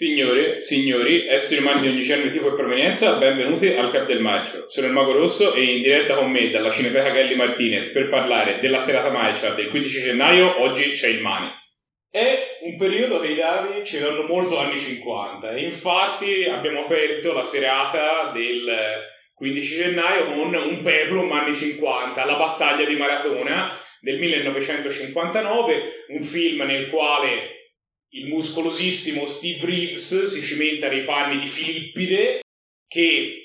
Signore, signori, esseri umani di ogni genere, tipo e provenienza, benvenuti al Cap del Maggio. Sono il Mago Rosso e in diretta con me dalla Cineteca Kelly Martinez per parlare della serata Malcia del 15 gennaio, oggi c'è il Mani. È un periodo che i dati ci danno molto anni 50 e infatti abbiamo aperto la serata del 15 gennaio con un peplum anni 50, la battaglia di Maratona del 1959, un film nel quale il muscolosissimo Steve Reeves si cimenta nei panni di Filippide che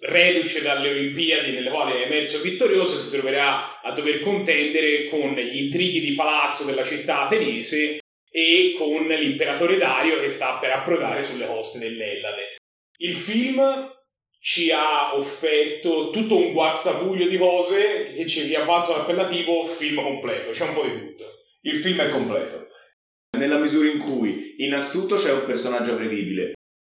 reduce dalle Olimpiadi nelle quali è emerso vittorioso si troverà a dover contendere con gli intrighi di palazzo della città ateniese e con l'imperatore Dario che sta per approdare sulle coste dell'Ellade. Il film ci ha offerto tutto un guazzabuglio di cose che ci riabbazza l'appellativo film completo, c'è un po' di tutto. Il film è completo nella misura in cui innanzitutto c'è un personaggio credibile.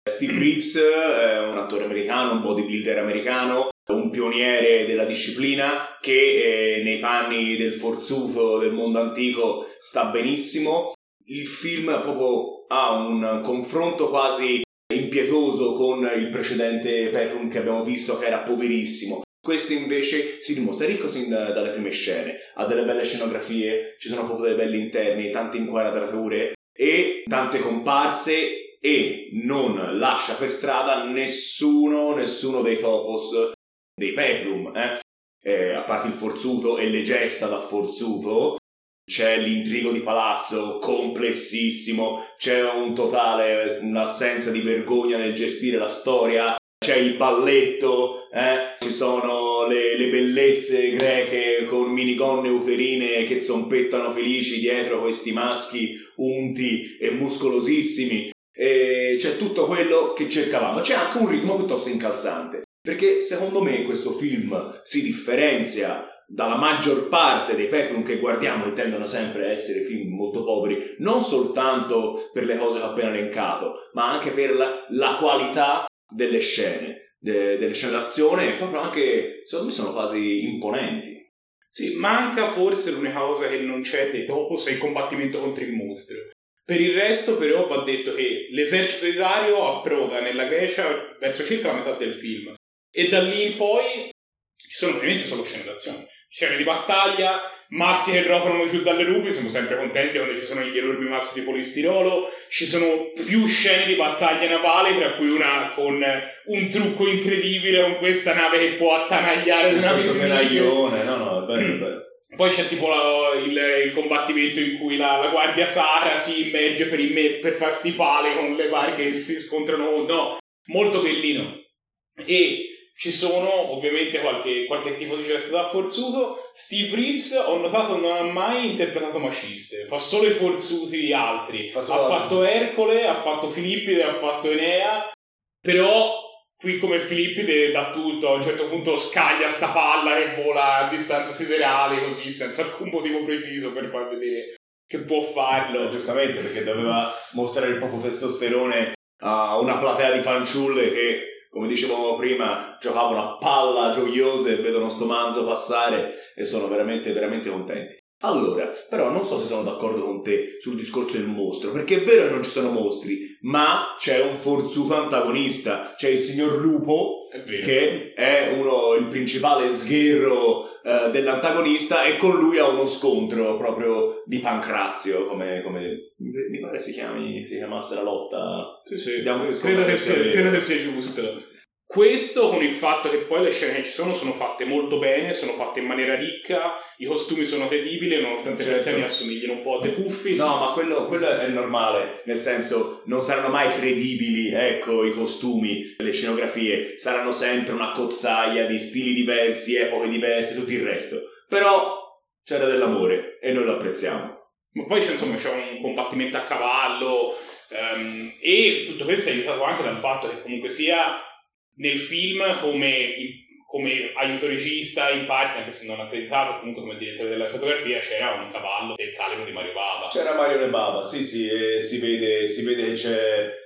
Steve Reeves è un attore americano, un bodybuilder americano, un pioniere della disciplina che eh, nei panni del forzuto del mondo antico sta benissimo. Il film proprio ha un confronto quasi impietoso con il precedente Peplum che abbiamo visto che era poverissimo. Questo invece si dimostra ricco sin dalle prime scene, ha delle belle scenografie, ci sono proprio dei belli interni, tante inquadrature e tante comparse e non lascia per strada nessuno, nessuno dei topos dei peplum, eh? Eh, a parte il forzuto e le gesta da forzuto, c'è l'intrigo di palazzo complessissimo, c'è un totale, un'assenza di vergogna nel gestire la storia, c'è il balletto, eh? ci sono le, le, bellezze greche con minigonne uterine che zompettano felici dietro questi maschi unti e muscolosissimi. E c'è tutto quello che cercavamo. C'è anche un ritmo piuttosto incalzante. Perché secondo me questo film si differenzia dalla maggior parte dei peplum che guardiamo che tendono sempre a essere film molto poveri, non soltanto per le cose che ho appena elencato, ma anche per la, la qualità delle scene, de, delle scene d'azione proprio anche, secondo me, sono quasi imponenti. Sì, manca forse l'unica cosa che non c'è dei Topos è il combattimento contro il mostro. Per il resto, però, va detto che l'esercito di Dario approda nella Grecia verso circa la metà del film. E da lì in poi ci sono ovviamente solo scene d'azione. Scene di battaglia, massi che rotolano giù dalle rupi, siamo sempre contenti quando ci sono gli enormi massi di polistirolo, ci sono più scene di battaglia navale, tra cui una con un trucco incredibile con questa nave che può attanagliare le navi. Questo tenaglione, no no, è bello, è bello. Poi c'è tipo la, il, il, combattimento in cui la, la guardia Sara si immerge per, imme, per far stipale con le varie che si scontrano. No, molto bellino. E ci sono ovviamente qualche, qualche tipo di gesto da forzuto. Steve Reeves, ho notato, non ha mai interpretato maciste, fa solo i forzuti di altri. Ha fatto Ercole, ha fatto Filippide, ha fatto Enea, però qui come Filippide dà tutto, a un certo punto scaglia sta palla che vola a distanza siderale così, senza alcun motivo preciso per far vedere che può farlo. Eh, giustamente, perché doveva mostrare il proprio testosterone a una platea di fanciulle che come dicevamo prima, giocavano a palla gioiose e vedono sto manzo passare e sono veramente, veramente contenti. Allora, però non so se sono d'accordo con te sul discorso del mostro, perché è vero che non ci sono mostri, ma c'è un forzuto antagonista, c'è il signor Lupo, è che è uno, il principale sgherro uh, dell'antagonista e con lui ha uno scontro proprio di pancrazio, come, come mi pare si, chiami, si chiamasse la lotta. Sì, sì. Credo che, sia, credo che sia giusto. Questo con il fatto che poi le scene che ci sono sono fatte molto bene, sono fatte in maniera ricca, i costumi sono credibili nonostante certo. gli anziani assomiglino un po' a dei puffi. No, ma quello, quello, è normale, nel senso non saranno mai credibili, ecco, i costumi, le scenografie, saranno sempre una cozzaia di stili diversi, epoche diverse, tutto il resto. Però c'era dell'amore e noi lo apprezziamo. Ma poi c'è, insomma, c'è un combattimento a cavallo um, e tutto questo è aiutato anche dal fatto che comunque sia nel film come, come aiuto regista in parte, anche se non accreditato, comunque come direttore della fotografia, c'era un cavallo del calibro di Mario Bava. C'era Mario Bava, sì, sì, si vede, si vede c'è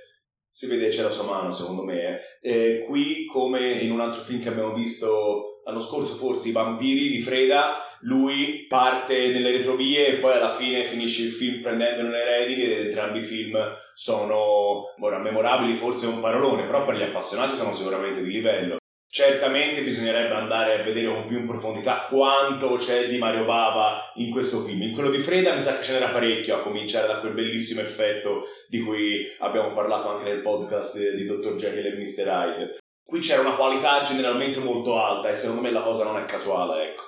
si vede c'è la sua mano secondo me eh. qui come in un altro film che abbiamo visto l'anno scorso forse, I vampiri di Freda, lui parte nelle retrovie e poi alla fine finisce il film prendendone le redini ed entrambi i film sono ora, memorabili, forse è un parolone, però per gli appassionati sono sicuramente di livello. Certamente bisognerebbe andare a vedere con più in profondità quanto c'è di Mario Bava in questo film. In quello di Freda mi sa che ce n'era parecchio, a cominciare da quel bellissimo effetto di cui abbiamo parlato anche nel podcast di Dr. Jekyll e Mr. Hyde. Qui c'era una qualità generalmente molto alta e secondo me la cosa non è casuale, ecco.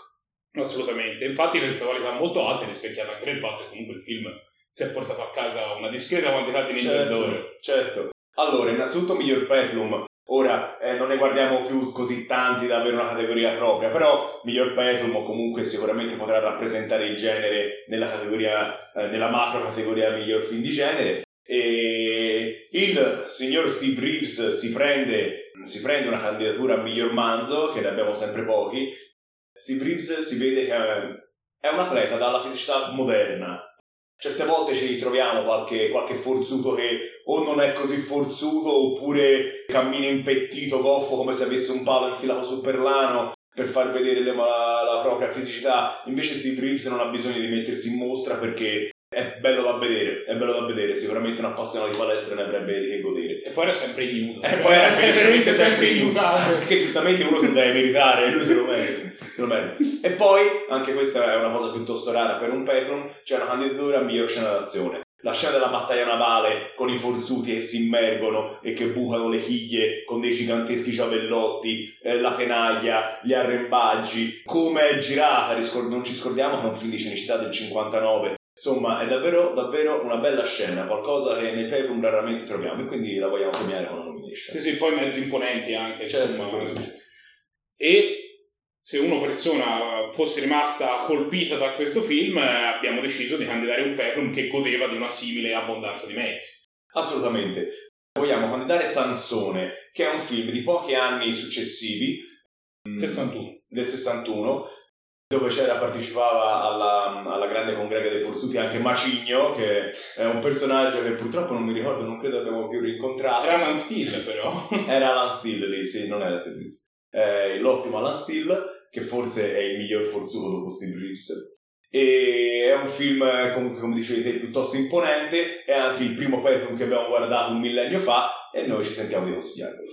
Assolutamente, infatti questa qualità molto alta è rispecchiata anche nel fatto che comunque il film si è portato a casa una discreta quantità di Certo, certo. Allora, innanzitutto miglior Peplum, Ora eh, non ne guardiamo più così tanti da avere una categoria propria, però miglior Peplum comunque sicuramente potrà rappresentare il genere nella categoria, eh, nella macro categoria miglior film di genere. E il signor Steve Reeves si prende, si prende una candidatura a miglior manzo, che ne abbiamo sempre pochi. Steve Reeves si vede che è un atleta dalla fisicità moderna, certe volte ci ritroviamo qualche, qualche, forzuto che o non è così forzuto oppure cammina impettito, goffo come se avesse un palo infilato sul perlano per far vedere la, la, propria fisicità. Invece Steve Reeves non ha bisogno di mettersi in mostra perché è bello da vedere, è bello da vedere, sicuramente un appassionato di palestra ne avrebbe di che godere. E poi era sempre ignudo. E poi era felicemente sempre ignudo. Perché giustamente uno se lo deve meritare, lui se lo merita. E poi, anche questa è una cosa piuttosto rara per un Peplum, c'è una candidatura a miglior scena d'azione. La scena della battaglia navale con i forzuti che si immergono e che bucano le chiglie con dei giganteschi giavellotti, eh, la tenaglia, gli arrembaggi, come è girata, non ci scordiamo che è un film di cinicità del 59. Insomma, è davvero, davvero una bella scena, qualcosa che nei Peplum raramente troviamo e quindi la vogliamo premiare con una nomination. Sì, sì, poi mezzi imponenti anche, certo, insomma. E se una persona fosse rimasta colpita da questo film, eh, abbiamo deciso di candidare un Peplum che godeva di una simile abbondanza di mezzi. Assolutamente. Vogliamo candidare Sansone, che è un film di pochi anni successivi, 61. Mm, del 61, dove c'era, partecipava alla, alla, grande congrega dei Forzuti anche Macigno, che è un personaggio che purtroppo non mi ricordo, non credo abbiamo più rincontrato. Era Alan Steele però. era Alan Steele lì, sì, non era Steve eh, l'ottimo Alan Steele, che forse è il miglior forzuto dopo Steve Reeves. E è un film, comunque, come dicevi te, piuttosto imponente. È anche il primo Peplum che abbiamo guardato un millennio fa e noi ci sentiamo di consigliarvelo.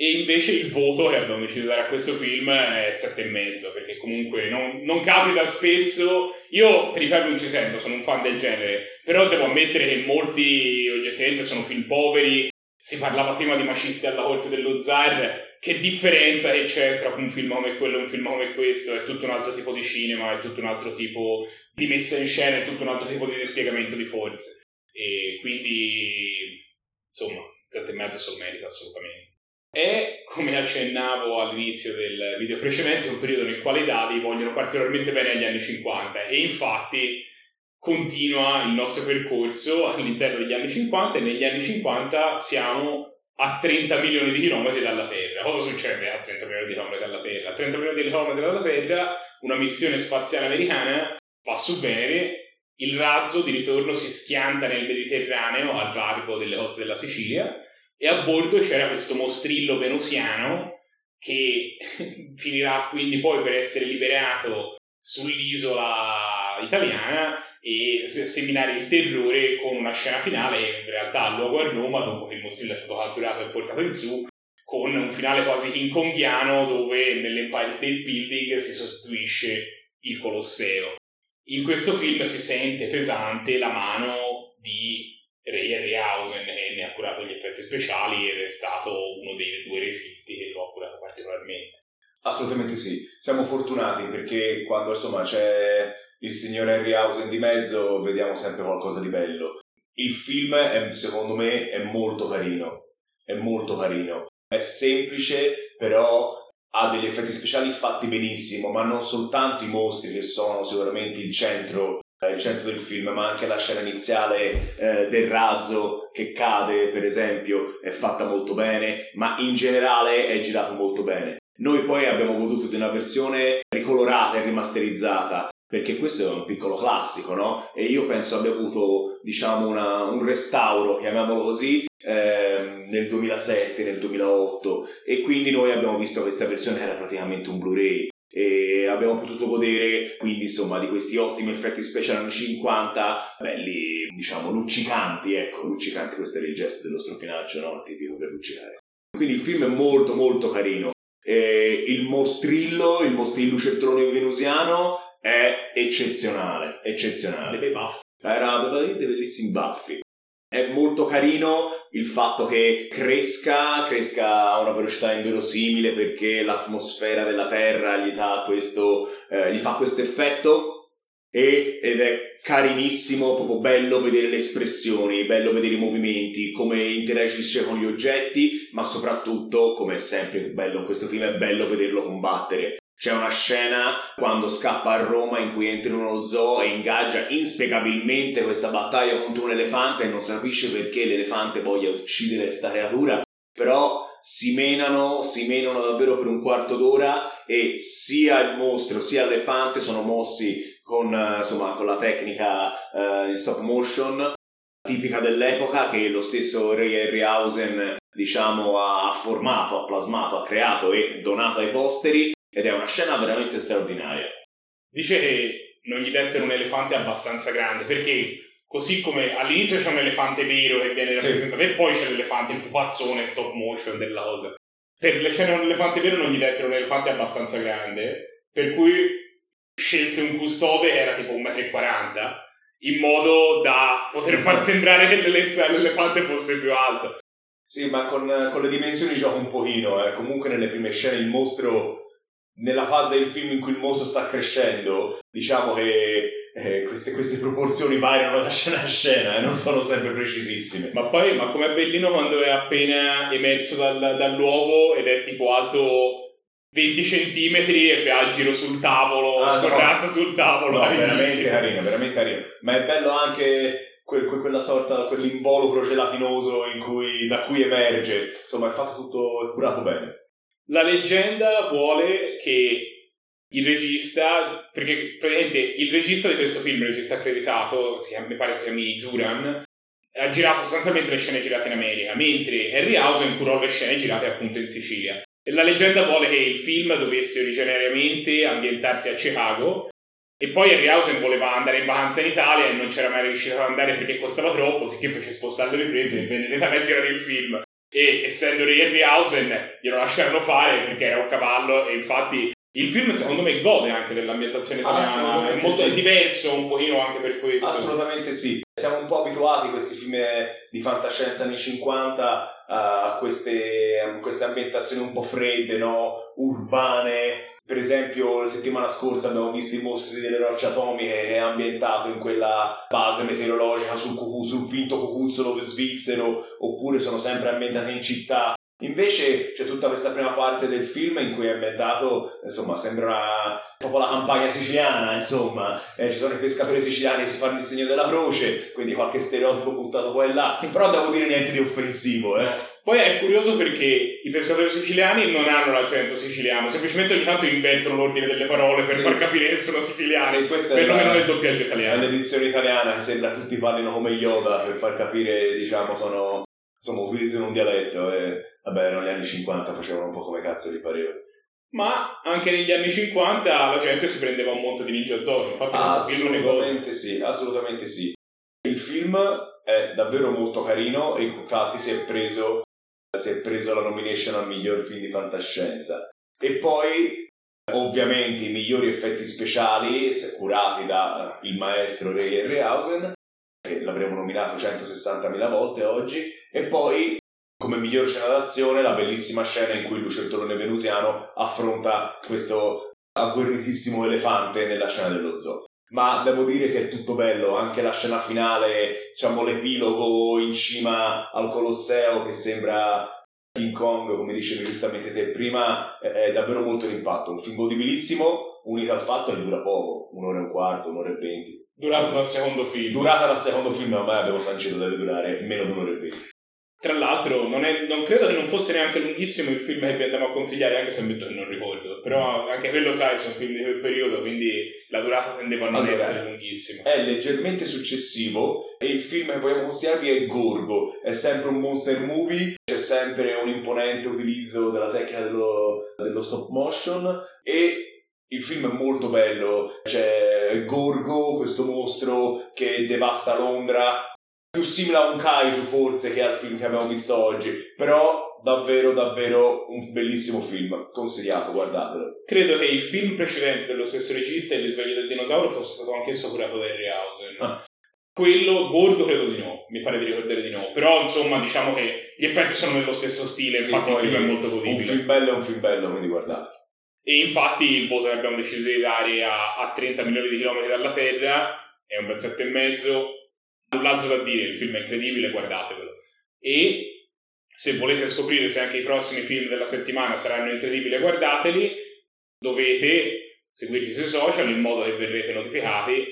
E invece il voto che abbiamo deciso di dare a questo film è 7,5 perché comunque non, non, capita spesso. Io per i Peplum ci sento, sono un fan del genere, però devo ammettere che molti oggettivamente sono film poveri. Si parlava prima di Macisti alla corte dello zar che differenza che c'è tra un film come quello e un film come questo? È tutto un altro tipo di cinema, è tutto un altro tipo di messa in scena, è tutto un altro tipo di dispiegamento di forze. E quindi, insomma, 7,5 se lo merita assolutamente. È, come accennavo all'inizio del video precedente, un periodo nel quale i dadi vogliono particolarmente bene agli anni 50 e infatti continua il nostro percorso all'interno degli anni 50 e negli anni 50 siamo a 30 milioni di chilometri dalla Terra. Cosa succede a 30 milioni di chilometri dalla Terra? A 30 milioni di chilometri dalla Terra una missione spaziale americana va su Venere, il razzo di ritorno si schianta nel Mediterraneo al largo delle coste della Sicilia e a bordo c'era questo mostrillo venusiano che finirà quindi poi per essere liberato sull'isola italiana e seminare il terrore con una scena finale in realtà ha luogo a Roma dopo che il mostrillo è stato catturato e portato in su con un finale quasi King Kongiano dove nell'Empire State Building si sostituisce il Colosseo. In questo film si sente pesante la mano di Ray Harryhausen che ne ha curato gli effetti speciali ed è stato uno dei due registi che lo ha curato particolarmente. Assolutamente sì, siamo fortunati perché quando insomma c'è il signor Harryhausen di mezzo vediamo sempre qualcosa di bello. Il film è, secondo me è molto carino, è molto carino, è semplice però ha degli effetti speciali fatti benissimo, ma non soltanto i mostri che sono sicuramente il centro, il centro del film, ma anche la scena iniziale eh, del razzo che cade, per esempio, è fatta molto bene, ma in generale è girato molto bene. Noi poi abbiamo goduto di una versione ricolorata e rimasterizzata perché questo è un piccolo classico, no? E io penso abbia avuto, diciamo, una, un restauro, chiamiamolo così, ehm, nel 2007, nel 2008 e quindi noi abbiamo visto questa versione che era praticamente un Blu-ray e abbiamo potuto godere quindi insomma di questi ottimi effetti speciali anni 50 belli diciamo luccicanti ecco luccicanti. Questo era il gesto dello stroppinaggio no? tipico per luccicare. Quindi il film è molto molto carino. E il mostrillo il mostrillo lucertolone venusiano è eccezionale eccezionale. Era dei bellissimi baffi è molto carino il fatto che cresca, cresca a una velocità inverosimile perché l'atmosfera della Terra gli, questo, eh, gli fa questo effetto e, ed è carinissimo, proprio bello vedere le espressioni, bello vedere i movimenti, come interagisce con gli oggetti, ma soprattutto, come è sempre bello in questo film, è bello vederlo combattere. C'è una scena quando scappa a Roma in cui entra in uno zoo e ingaggia inspiegabilmente questa battaglia contro un elefante e non si capisce perché l'elefante voglia uccidere questa creatura, però si menano, si menano davvero per un quarto d'ora e sia il mostro sia l'elefante sono mossi con, insomma, con la tecnica uh, in stop motion tipica dell'epoca che lo stesso Ray Harryhausen diciamo ha formato, ha plasmato, ha creato e donato ai posteri ed è una scena veramente straordinaria. Dice che non gli dettero un elefante abbastanza grande perché così come all'inizio c'è un elefante vero che viene rappresentato sì. e poi c'è l'elefante il pupazzone in stop motion della cosa. Per le scene con l'elefante vero non gli dettero un elefante abbastanza grande per cui scelse un custode che era tipo 1,40 m in modo da poter far sembrare che l'elefante fosse più alto. Sì, ma con, con le dimensioni gioca un pochino, eh. comunque nelle prime scene il mostro nella fase del film in cui il mostro sta crescendo, diciamo che eh, queste, queste, proporzioni variano da scena a scena e eh, non sono sempre precisissime. Ma poi, ma com'è bellino quando è appena emerso dal, dall'uovo ed è tipo alto 20 centimetri e va a giro sul tavolo, ah, scorrazza no. sul tavolo. No, veramente carino, veramente carino. Ma è bello anche quel, quella sorta, quell'involucro gelatinoso cui, da cui emerge. Insomma, è fatto tutto, è curato bene. La leggenda vuole che il regista, perché praticamente il regista di questo film, il regista accreditato, si, mi pare si chiami Juran, ha girato sostanzialmente le scene girate in America, mentre Harryhausen curò le scene girate appunto in Sicilia. E la leggenda vuole che il film dovesse originariamente ambientarsi a Chicago e poi Harryhausen voleva andare in vacanza in Italia e non c'era mai riuscito ad andare perché costava troppo, sicché fece spostare le riprese e venne a girare il film e essendo Harryhausen glielo lasciarono fare perché era un cavallo e infatti il film secondo me gode anche dell'ambientazione italiana, è molto sì. diverso un pochino anche per questo. Assolutamente sì. Siamo un po' abituati a questi film di fantascienza anni 50 a queste, a queste ambientazioni un po' fredde, no? urbane, per esempio, la settimana scorsa abbiamo visto i mostri delle rocce atomiche ambientato in quella base meteorologica sul, cucu- sul finto cucuzzolo svizzero, oppure sono sempre ambientate in città. Invece c'è tutta questa prima parte del film in cui è ambientato, insomma, sembra proprio la campagna siciliana, insomma, eh, ci sono i pescatori siciliani che si fanno il segno della croce, quindi qualche stereotipo buttato qua e là, però devo dire niente di offensivo, eh. Poi è curioso perché i pescatori siciliani non hanno l'accento siciliano, semplicemente ogni tanto invertono l'ordine delle parole per sì. far capire che sono siciliani, sì, perlomeno nel doppiaggio italiano. È l'edizione italiana che sembra tutti parlino come Yoda per far capire, diciamo, sono, insomma, utilizzano un dialetto e vabbè, erano gli anni 50, facevano un po' come cazzo gli pareva. Ma anche negli anni 50 la gente si prendeva un monte di ninja d'oro, infatti assolutamente sì, assolutamente sì. Il film è davvero molto carino e infatti si è preso si è preso la nomination al miglior film di fantascienza. E poi, ovviamente, i migliori effetti speciali, curati da il maestro Ray Harryhausen, che l'avremmo nominato 160.000 volte oggi, e poi come miglior scena d'azione la bellissima scena in cui lucertolone venusiano affronta questo agguerritissimo elefante nella scena dello zoo ma devo dire che è tutto bello, anche la scena finale, diciamo l'epilogo in cima al Colosseo che sembra King Kong, come dicevi giustamente te prima, è davvero molto l'impatto. Un film godibilissimo, unito al fatto che dura poco, un'ora e un quarto, un'ora e venti. Durata dal secondo film. Durata dal secondo film, ormai abbiamo sancito deve durare meno di un'ora e venti. Tra l'altro, non, è, non, credo che non fosse neanche lunghissimo il film che vi andiamo a consigliare, anche se ammetto che non ricordo però anche quello sai, sono film di quel periodo, quindi la durata tendeva a non Allora, essere lunghissima. È leggermente successivo e il film che vogliamo consigliarvi è Gorgo. È sempre un monster movie, c'è sempre un imponente utilizzo della tecnica dello, dello stop motion e il film è molto bello. C'è Gorgo, questo mostro che devasta Londra, più simile a un kaiju forse che al film che abbiamo visto oggi, però davvero davvero un bellissimo film, consigliato, guardatelo. Credo che il film precedente dello stesso regista, Il risveglio del dinosauro, fosse stato anch'esso curato da Harryhausen. Ah. Quello, Gordo credo di no, mi pare di ricordare di no, però insomma diciamo che gli effetti sono nello stesso stile, Sì, infatti il film è molto Un godibile. film bello è un film bello, quindi guardate. E infatti il voto che abbiamo deciso di dare a, a 30 milioni di chilometri dalla Terra è un bel sette e mezzo. Null'altro da dire, il film è incredibile, guardatevelo. E se volete scoprire se anche i prossimi film della settimana saranno incredibili, guardateli. Dovete seguirci sui social in modo che verrete notificati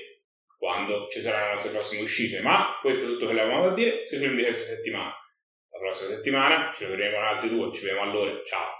quando ci saranno le nostre prossime uscite. Ma questo è tutto che avevamo da dire sui film di questa settimana. La prossima settimana ci vedremo con altri due, ci vediamo allora. Ciao!